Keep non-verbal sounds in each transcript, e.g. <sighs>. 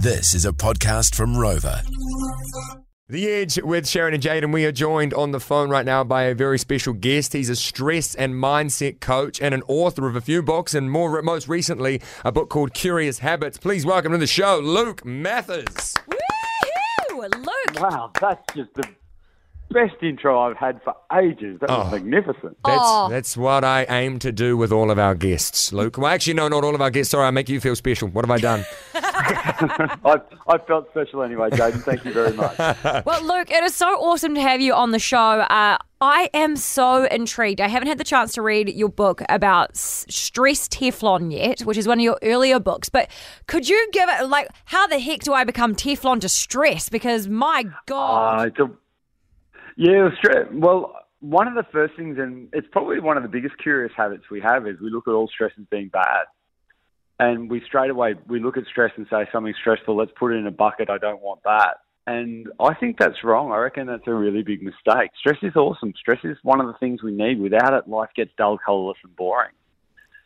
This is a podcast from Rova. The Edge with Sharon and Jaden. We are joined on the phone right now by a very special guest. He's a stress and mindset coach and an author of a few books, and more most recently, a book called Curious Habits. Please welcome to the show, Luke Mathers. Woohoo! Luke! Wow, that's just the best intro I've had for ages. That was Oh. magnificent. That's Oh. that's what I aim to do with all of our guests, Luke. Well, actually, no, not all of our guests. Sorry, I make you feel special. What have I done? <laughs> I, I felt special anyway, Jaden. Thank you very much. <laughs> Well, Luke, it is so awesome to have you on the show. Uh, I am so intrigued. I haven't had the chance to read your book about s- stress Teflon yet, which is one of your earlier books. But could you give it, like, how the heck do I become Teflon to stress? Because my God. Uh, it's a, yeah, stress. Well, one of the first things, and it's probably one of the biggest curious habits we have, is we look at all stress as being bad. And we straight away, we look at stress and say something stressful, let's put it in a bucket, I don't want that. And I think that's wrong. I reckon that's a really big mistake. Stress is awesome. Stress is one of the things we need. Without it, life gets dull, colourless, and boring.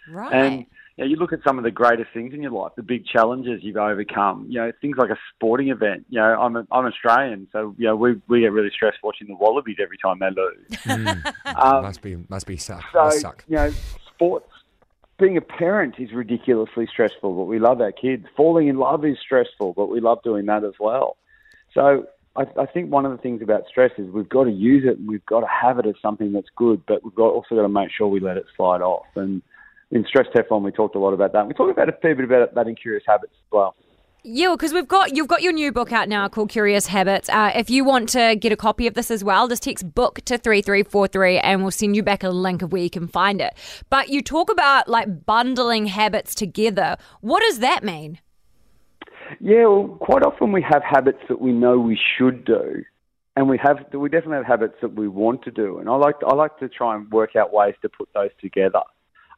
right. And you, know, you look at some of the greatest things in your life, the big challenges you've overcome. You know, things like a sporting event. You know, I'm a, I'm Australian, so you know we we get really stressed watching the Wallabies every time they lose. <laughs> Um, must be must be suck. so must suck. you know, sports. Being a parent is ridiculously stressful, but we love our kids. Falling in love is stressful, but we love doing that as well. So I, I think one of the things about stress is we've got to use it and we've got to have it as something that's good, but we've got also got to make sure we let it slide off. And in Stress Teflon, we talked a lot about that. We talked about a fair bit about that in Curious Habits as well. Yeah, because we've got you've got your new book out now called Curious Habits. Uh, if you want to get a copy of this as well, just text book to three three four three, and we'll send you back a link of where you can find it. But you talk about like bundling habits together. What does that mean? Yeah, well, quite often we have habits that we know we should do, and we have we definitely have habits that we want to do. And I like I like to try and work out ways to put those together.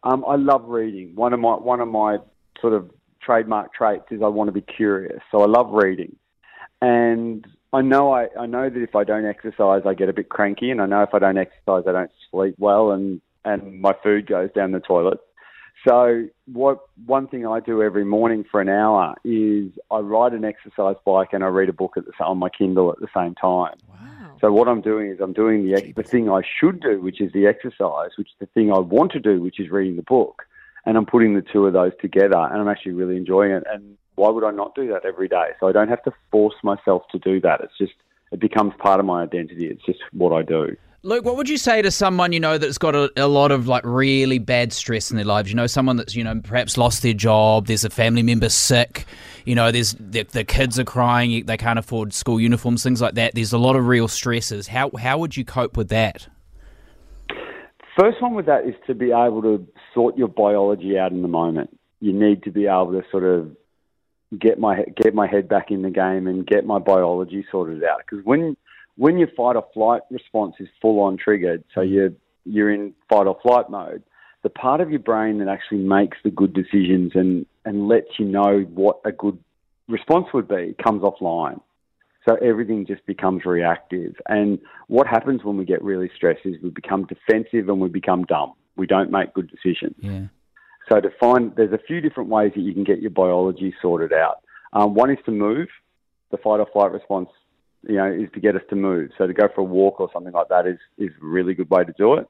Um, I love reading. One of my one of my sort of trademark traits is I want to be curious. So I love reading, and I know I, I know that if I don't exercise, I get a bit cranky, and I know if I don't exercise, I don't sleep well, and and my food goes down the toilet. So what one thing I do every morning for an hour is I ride an exercise bike and I read a book at the, on my Kindle at the same time. Wow. So what I'm doing is I'm doing the ex- the thing I should do, which is the exercise, which is the thing I want to do, which is reading the book, and I'm putting the two of those together, and I'm actually really enjoying it. And why would I not do that every day? So I don't have to force myself to do that. It's just it becomes part of my identity. It's just what I do. Luke, what would you say to someone you know that's got a, a lot of like really bad stress in their lives? You know, someone that's you know perhaps lost their job. There's a family member sick. You know, there's the, the kids are crying. They can't afford school uniforms, things like that. There's a lot of real stresses. How how would you cope with that? First one with that is to be able to sort your biology out in the moment. You need to be able to sort of get my get my head back in the game and get my biology sorted out. Because when when your fight or flight response is full on triggered, so you're you're in fight or flight mode, the part of your brain that actually makes the good decisions and and lets you know what a good response would be comes offline. So everything just becomes reactive. And what happens when we get really stressed is we become defensive and we become dumb. We don't make good decisions. Yeah. So to find, there's a few different ways that you can get your biology sorted out. Um, one is to move. The fight or flight response, you know, is to get us to move. So to go for a walk or something like that is is a really good way to do it.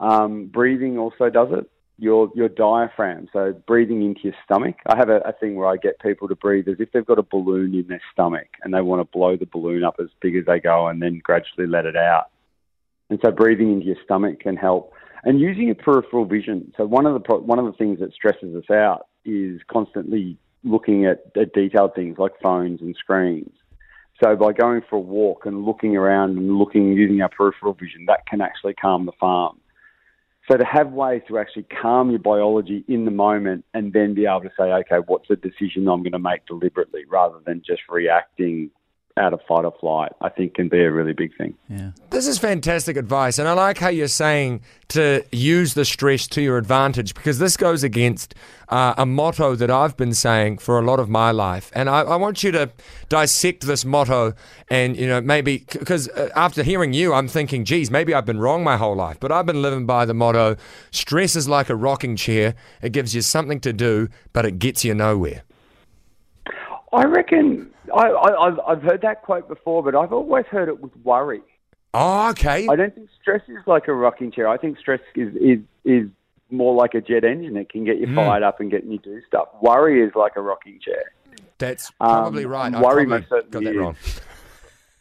Um, breathing also does it. Your your diaphragm, so breathing into your stomach. I have a, a thing where I get people to breathe as if they've got a balloon in their stomach and they want to blow the balloon up as big as they go and then gradually let it out. And so breathing into your stomach can help. And using your peripheral vision. So one of the pro- one of the things that stresses us out is constantly looking at, at detailed things like phones and screens. So by going for a walk and looking around and looking using our peripheral vision, that can actually calm the farm. So to have ways to actually calm your biology in the moment and then be able to say, okay, what's the decision I'm going to make deliberately rather than just reacting out of fight or flight, I think can be a really big thing. Yeah. This is fantastic advice, and I like how you're saying to use the stress to your advantage because this goes against uh, a motto that I've been saying for a lot of my life, and I, I want you to dissect this motto, and you know maybe because uh, after hearing you, I'm thinking, geez, maybe I've been wrong my whole life, but I've been living by the motto: stress is like a rocking chair; it gives you something to do, but it gets you nowhere. I reckon I, I I've, I've heard that quote before, but I've always heard it with worry. Oh, okay. I don't think stress is like a rocking chair. I think stress is is is more like a jet engine. It can get you fired up and get you do stuff. Worry is like a rocking chair. That's probably Um, right. I worry probably most certainly got that wrong. <laughs>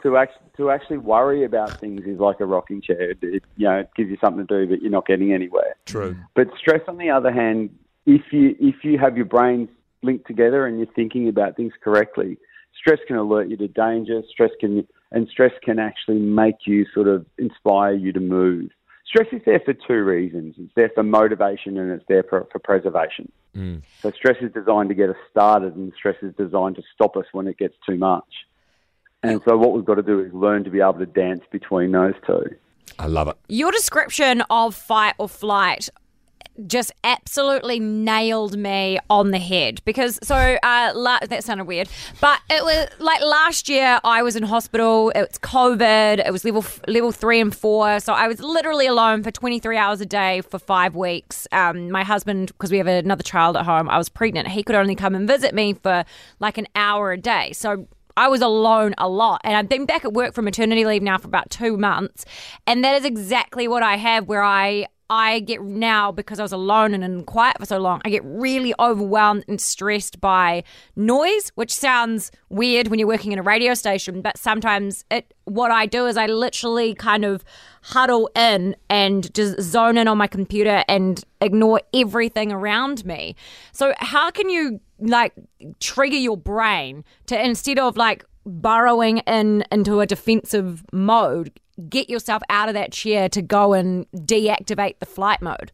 To act, to actually worry about things is like a rocking chair. It, it, you know, it gives you something to do, but you're not getting anywhere. True. But stress, on the other hand, if you if you have your brains linked together and you're thinking about things correctly, stress can alert you to danger. Stress can and stress can actually make you sort of inspire you to move. Stress is there for two reasons. It's there for motivation and it's there for, for preservation. Mm. So stress is designed to get us started and stress is designed to stop us when it gets too much. And so what we've got to do is learn to be able to dance between those two. I love it. Your description of fight or flight just absolutely nailed me on the head because so uh la- that sounded weird but it was like last year I was in hospital it's covid it was level f- level 3 and 4 so I was literally alone for 23 hours a day for 5 weeks um my husband because we have another child at home I was pregnant he could only come and visit me for like an hour a day so I was alone a lot. And I've been back at work for maternity leave now for about two months. And that is exactly what I have where I I get now because I was alone and in quiet for so long, I get really overwhelmed and stressed by noise, which sounds weird when you're working in a radio station, but sometimes it what I do is I literally kind of huddle in and just zone in on my computer and ignore everything around me. So how can you like trigger your brain to instead of like burrowing in into a defensive mode, get yourself out of that chair to go and deactivate the flight mode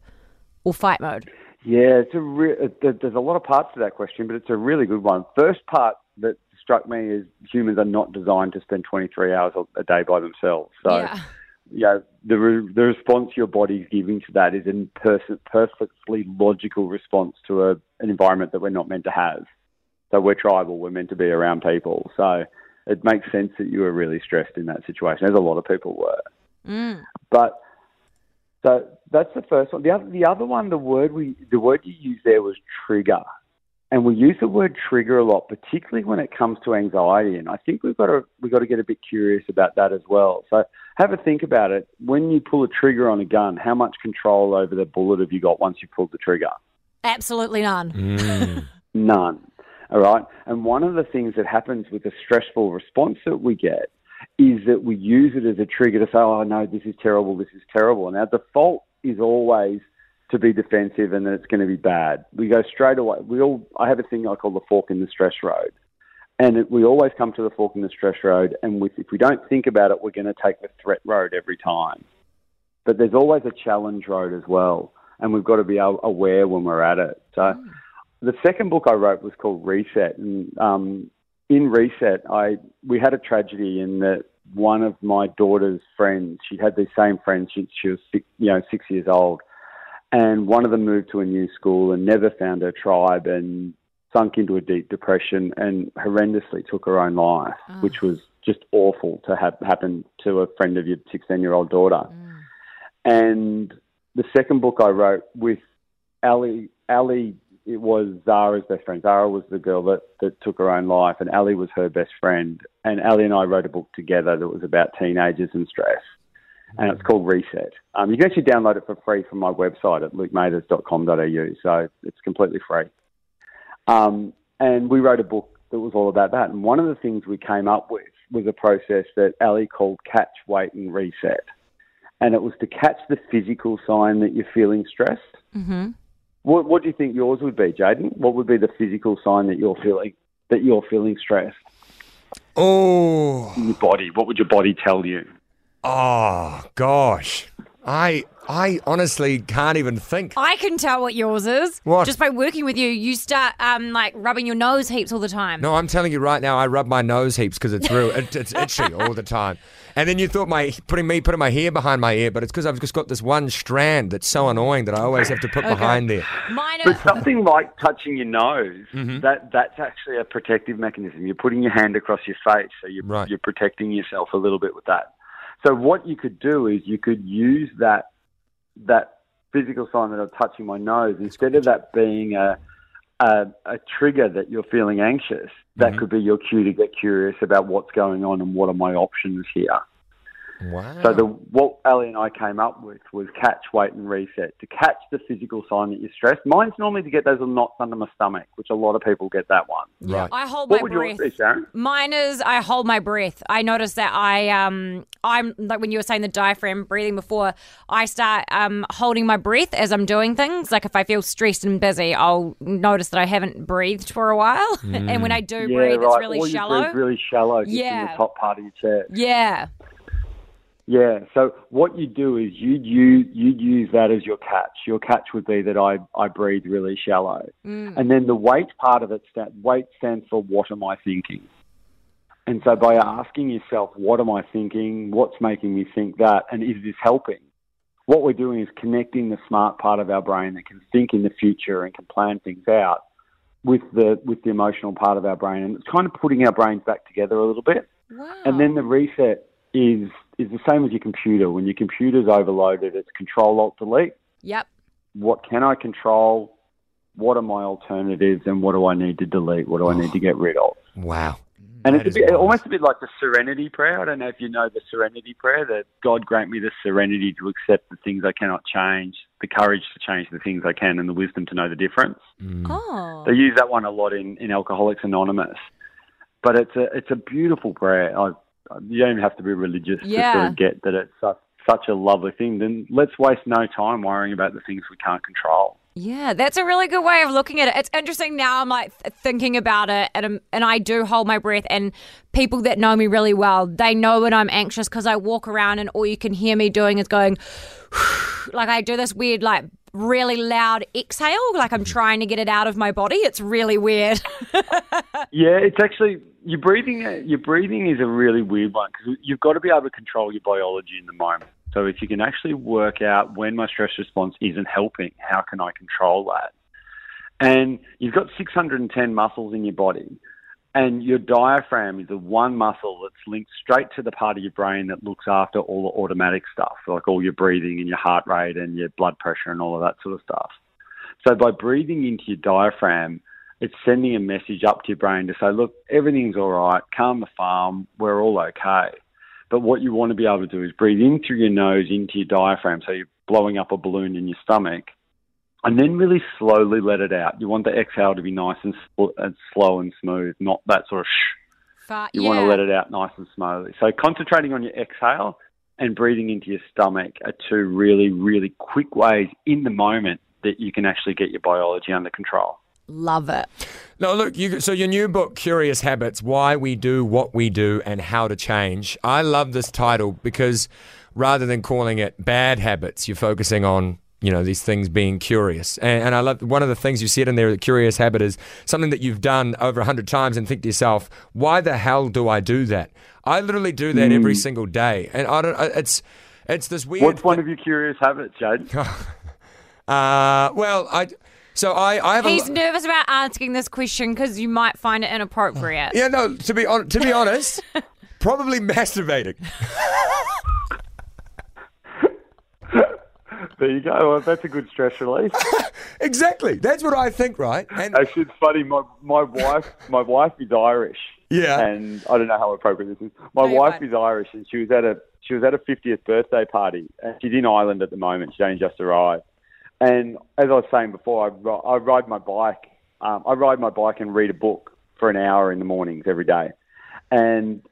or fight mode. Yeah, it's a re- uh, there's a lot of parts to that question, but it's a really good one. First part that struck me is humans are not designed to spend 23 hours a day by themselves. So, Yeah. the re- the response your body's giving to that is a pers- perfectly logical response to a, an environment that we're not meant to have. So we're tribal, we're meant to be around people. So it makes sense that you were really stressed in that situation, as a lot of people were. Mm. But so that's the first one. The other, the other one, the word we, the word you used there was trigger, and we use the word trigger a lot, particularly when it comes to anxiety. And I think we've got to we've got to get a bit curious about that as well. So have a think about it. When you pull a trigger on a gun, how much control over the bullet have you got once you pulled the trigger? Absolutely none. Mm. <laughs> None. All right. And one of the things that happens with the stressful response that we get is that we use it as a trigger to say, oh, no, this is terrible, this is terrible. And our default is always to be defensive and that it's going to be bad. We go straight away. We all, I have a thing I call the fork in the stress road. And it, we always come to the fork in the stress road. And with, if we don't think about it, we're going to take the threat road every time. But there's always a challenge road as well. And we've got to be aware when we're at it. So hmm. The second book I wrote was called Reset, and um, in Reset, I we had a tragedy in that one of my daughter's friends, she had these same friends since she was six, you know six years old, and one of them moved to a new school and never found her tribe and sunk into a deep depression and horrendously took her own life, which was just awful to have happen to a friend of your 16 year old daughter. And the second book I wrote with Ali, Ali, it was Zara's best friend. Zara was the girl that, that took her own life, and Ali was her best friend. And Ali and I wrote a book together that was about teenagers and stress, and it's called Reset. Um, you can actually download it for free from my website at lukemathers.com.au, so it's completely free. Um, and we wrote a book that was all about that. And one of the things we came up with was a process that Ali called catch, wait, and reset. And it was to catch the physical sign that you're feeling stressed. Mm-hmm. What, what do you think yours would be, Jaden? What would be the physical sign that you're feeling that you're feeling stressed Oh, your body? What would your body tell you? oh, gosh. I I honestly can't even think. I can tell what yours is. What? Just by working with you, you start um like rubbing your nose heaps all the time. No, I'm telling you right now, I rub my nose heaps because it's real. It, it's <laughs> itchy all the time. And then you thought my putting me putting my hair behind my ear, but it's because I've just got this one strand that's so annoying that I always have to put behind there. Mine But something like touching your nose, Mm-hmm. that that's actually a protective mechanism. You're putting your hand across your face, so you're, Right. you're protecting yourself a little bit with that. So what you could do is you could use that that physical sign that I'm touching my nose instead of that being a a, a trigger that you're feeling anxious, that mm-hmm. could be your cue to get curious about what's going on and what are my options here. Wow. So the what Ali and I came up with was catch, wait, and reset to catch the physical sign that you're stressed. Mine's normally to get those little knots under my stomach, which a lot of people get that one. right. I hold What my would breath. yours be, Sharon? Mine is I hold my breath. I notice that I um I'm like when you were saying the diaphragm breathing before, I start um holding my breath as I'm doing things. Like if I feel stressed and busy, I'll notice that I haven't breathed for a while. <laughs> and when I do Yeah, breathe, right. it's really or you shallow. breathe really shallow, just in Yeah. the top part of your chest. yeah. Yeah. So what you do is you'd use, you'd use that as your catch. Your catch would be that I, I breathe really shallow. Mm. And then the wait part of it, that wait stands for what am I thinking? And so by asking yourself, what am I thinking? What's making me think that? And is this helping? What we're doing is connecting the smart part of our brain that can think in the future and can plan things out with the with the emotional part of our brain, and it's kind of putting our brains back together a little bit. Wow. And then the reset is is the same as your computer. When your computer's overloaded, it's Control Alt Delete. Yep. What can I control? What are my alternatives, and what do I need to delete? What do I need to get rid of? wow. And That it's a bit, wild. almost a bit like the Serenity Prayer. I don't know if you know the Serenity Prayer that God grant me the serenity to accept the things I cannot change, the courage to change the things I can, and the wisdom to know the difference. Mm. Oh. They use that one a lot in, in Alcoholics Anonymous. But it's a it's a beautiful prayer. I, you don't even have to be religious Yeah. to sort of get that it's such, such a lovely thing. Then let's waste no time worrying about the things we can't control. Yeah, that's a really good way of looking at it. It's interesting now. I'm like thinking about it, and I'm, and I do hold my breath. And people that know me really well, they know when I'm anxious because I walk around, and all you can hear me doing is going, <sighs> like I do this weird, like really loud exhale, like I'm mm-hmm. trying to get it out of my body. It's really weird. <laughs> Yeah, it's actually your breathing. Your breathing is a really weird one because you've got to be able to control your biology in the moment. So if you can actually work out when my stress response isn't helping, how can I control that? And you've got 610 muscles in your body, and your diaphragm is the one muscle that's linked straight to the part of your brain that looks after all the automatic stuff, like all your breathing and your heart rate and your blood pressure and all of that sort of stuff. So by breathing into your diaphragm, it's sending a message up to your brain to say, look, everything's all right, calm the farm, we're all okay. But what you want to be able to do is breathe in through your nose into your diaphragm, so you're blowing up a balloon in your stomach, and then really slowly let it out. You want the exhale to be nice and, sl- and slow and smooth, not that sort of shh. But You yeah. want to let it out nice and slowly. So concentrating on your exhale and breathing into your stomach are two really, really quick ways in the moment that you can actually get your biology under control. Love it. Now, look, you, so your new book, Curious Habits Why We Do What We Do and How to Change. I love this title because rather than calling it bad habits, you're focusing on. You know, these things being curious. And, and I love one of the things you said in there, the curious habit is something that you've done over a hundred times and think to yourself, why the hell do I do that? I literally do that every single day. And I don't, it's, it's this weird. What's one of your curious habits, Jade? <laughs> Uh, well, I, so I, I have. He's lo- nervous about asking this question because you might find it inappropriate. Yeah, no. To be on, to be <laughs> honest, probably masturbating. <laughs> There you go. Well, that's a good stress release. <laughs> Exactly. That's what I think, right? And Actually, it's funny. My my wife my wife is Irish. Yeah. And I don't know how appropriate this is. My No, wife is Irish, and she was at a she was at a 50th birthday party, and she's in Ireland at the moment. She's only just arrived. And as I was saying before, I, ri- I ride my bike. Um, I ride my bike and read a book for an hour in the mornings every day. And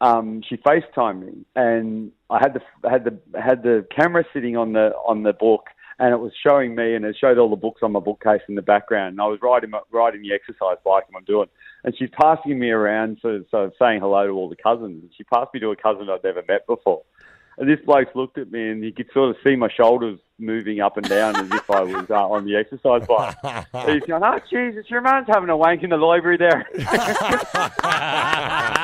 um, she FaceTimed me, and I had the had the had the camera sitting on the on the book, and it was showing me, and it showed all the books on my bookcase in the background. And I was riding my, riding the exercise bike, and I'm doing, and she's passing me around, sort of, sort of saying hello to all the cousins. And she passed me to a cousin I'd never met before. And this bloke looked at me, and you could sort of see my shoulders moving up and down as if I was uh, on the exercise bike. <laughs> He's going, "Oh, Jesus, your man's having a wank in the library there." <laughs>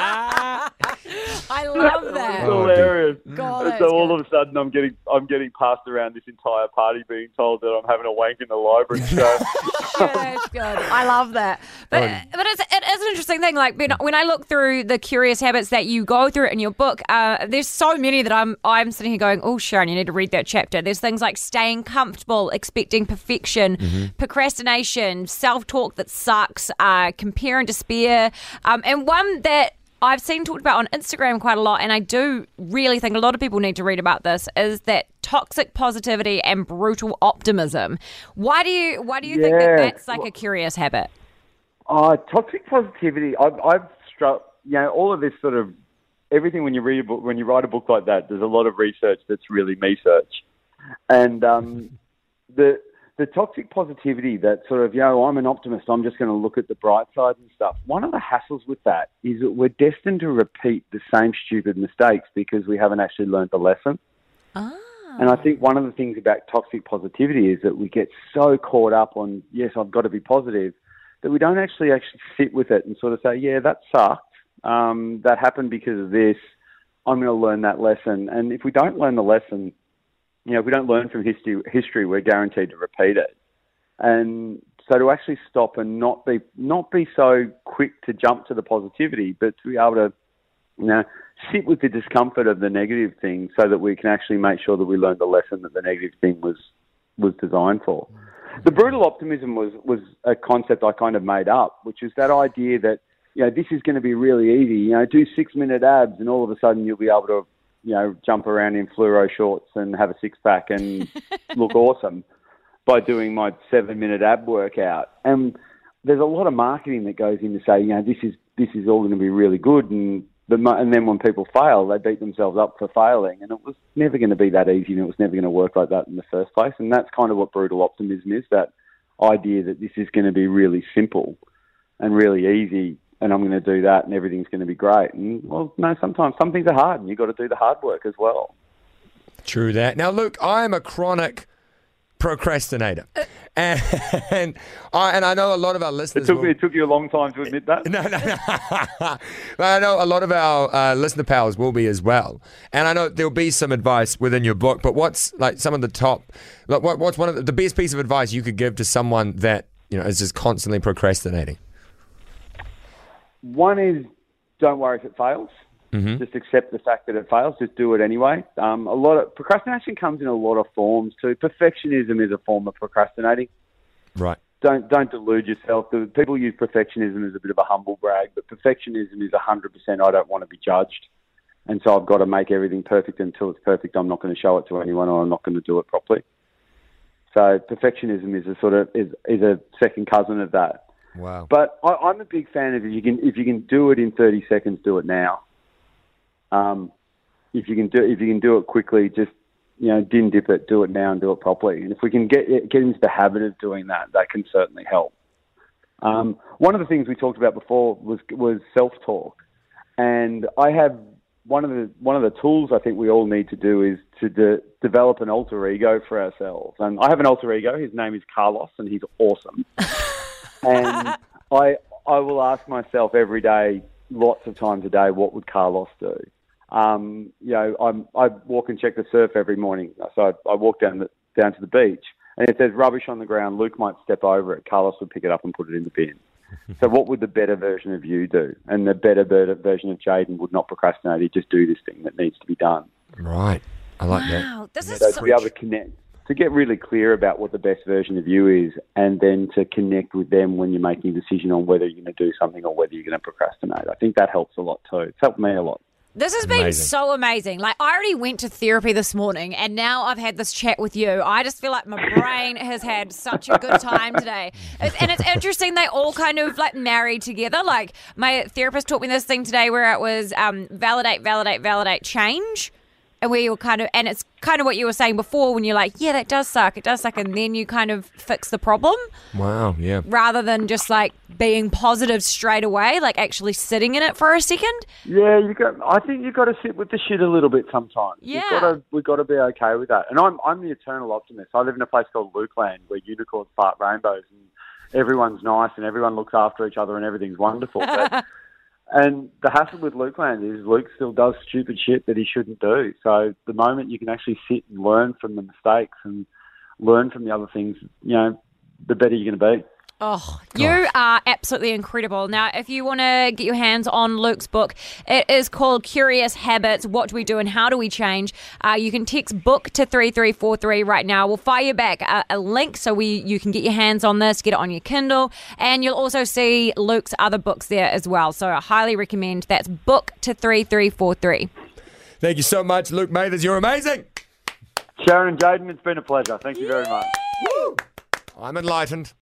<laughs> I love that. Oh, hilarious. God, And that's so all good. of a sudden, I'm getting I'm getting passed around this entire party, being told that I'm having a wank in the library. So <laughs> Yeah, that's good. I love that. But but it's it is an interesting thing. Like when, when I look through the curious habits that you go through in your book, uh, there's so many that I'm I'm sitting here going, oh Sharon, you need to read that chapter. There's things like staying comfortable, expecting perfection, procrastination, self talk that sucks, uh, compare and despair, um, and one that. I've seen talked about on Instagram quite a lot, and I do really think a lot of people need to read about this. Is that toxic positivity and brutal optimism? Why do you why do you think that that's like a curious habit? Uh, toxic positivity. I've, I've struck, you know, all of this sort of everything when you read a book, when you write a book like that, there's a lot of research that's really me search. And um, <laughs> the, the toxic positivity that sort of, you know, I'm an optimist, I'm just going to look at the bright side and stuff. One of the hassles with that is that we're destined to repeat the same stupid mistakes because we haven't actually learned the lesson. Ah. And I think one of the things about toxic positivity is that we get so caught up on, yes, I've got to be positive, that we don't actually actually sit with it and sort of say, yeah, that sucked. Um, that happened because of this. I'm going to learn that lesson. And if we don't learn the lesson, you know, if we don't learn from history, history, we're guaranteed to repeat it. And so to actually stop and not be not be so quick to jump to the positivity, but to be able to you know, sit with the discomfort of the negative thing so that we can actually make sure that we learn the lesson that the negative thing was was designed for. The brutal optimism was was a concept I kind of made up, which is that idea that you know this is going to be really easy. You know, do six minute abs, and all of a sudden you'll be able to you know jump around in fluoro shorts and have a six pack and <laughs> look awesome by doing my seven minute ab workout. And there's a lot of marketing that goes in to say, you know, this is this is all going to be really good, and the and then when people fail, they beat themselves up for failing, and it was never going to be that easy, and it was never going to work like that in the first place. And that's kind of what brutal optimism is that idea that this is going to be really simple and really easy, and I'm going to do that, and everything's going to be great. And well, no, sometimes some things are hard, and you've got to do the hard work as well. True that. Now, look, I am a chronic procrastinator, and <laughs> and I, and I know a lot of our listeners. It took will- me, it took you a long time to admit that. <laughs> No, no, no. <laughs> but I know a lot of our uh, listener pals will be as well, and I know there'll be some advice within your book. But what's like some of the top? Like, what, what's one of the, the best piece of advice you could give to someone that you know is just constantly procrastinating? One is don't worry if it fails. Just accept the fact that it fails. Just do it anyway. Um, a lot of procrastination comes in a lot of forms too. Perfectionism is a form of procrastinating. Right. Don't don't delude yourself. The, people use perfectionism as a bit of a humble brag, but perfectionism is hundred percent. I don't want to be judged, and so I've got to make everything perfect until it's perfect. I'm not going to show it to anyone, or I'm not going to do it properly. So perfectionism is a sort of is is a second cousin of that. Wow. But I, I'm a big fan of if you can if you can do it in 30 seconds, do it now. Um, if you can do if you can do it quickly, just you know, din dip it, do it now, and do it properly. And if we can get get into the habit of doing that, that can certainly help. Um, one of the things we talked about before was was self talk, and I have one of the one of the tools I think we all need to do is to de- develop an alter ego for ourselves. And I have an alter ego. His name is Carlos, and he's awesome. <laughs> and I I will ask myself every day, lots of times a day, what would Carlos do? Um, you know, I'm, I walk and check the surf every morning. So I, I walk down the, down to the beach, and if there's rubbish on the ground, Luke might step over it. Carlos would pick it up and put it in the bin. <laughs> so what would the better version of you do? And the better ver- version of Jaden would not procrastinate. He'd just do this thing that needs to be done. Right. I like that. Wow, this is So so to be able to connect, to get really clear about what the best version of you is, and then to connect with them when you're making a decision on whether you're going to do something or whether you're going to procrastinate. I think that helps a lot too. It's helped me a lot. This has been Amazing. so amazing. Like I already went to therapy this morning and now I've had this chat with you. I just feel like my <laughs> brain has had such a good time today. It's, and it's interesting they all kind of like marry together. Like my therapist taught me this thing today where it was um, validate, validate, validate, change. And where you're kind of, and it's kind of what you were saying before when you're like, yeah, that does suck, it does suck, and then you kind of fix the problem Wow. Yeah. rather than just like being positive straight away, like actually sitting in it for a second. Yeah, you got. I think you've got to sit with the shit a little bit sometimes. Yeah. We've got to, we've got to be okay with that. And I'm I'm the eternal optimist. I live in a place called Lukeland where unicorns fart rainbows and everyone's nice and everyone looks after each other and everything's wonderful. But <laughs> And the hassle with Luke Land is Luke still does stupid shit that he shouldn't do. So the moment you can actually sit and learn from the mistakes and learn from the other things, you know, the better you're going to be. Oh, you are absolutely incredible. Now, if you want to get your hands on Luke's book, it is called Curious Habits What Do We Do and How Do We Change? Uh, you can text book to 3343 right now. We'll fire you back a, a link so we you can get your hands on this, get it on your Kindle, and you'll also see Luke's other books there as well. So I highly recommend that's book to 3343. Thank you so much, Luke Mathers. You're amazing. Sharon and Jaden, it's been a pleasure. Thank you very much. I'm enlightened.